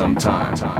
sometime.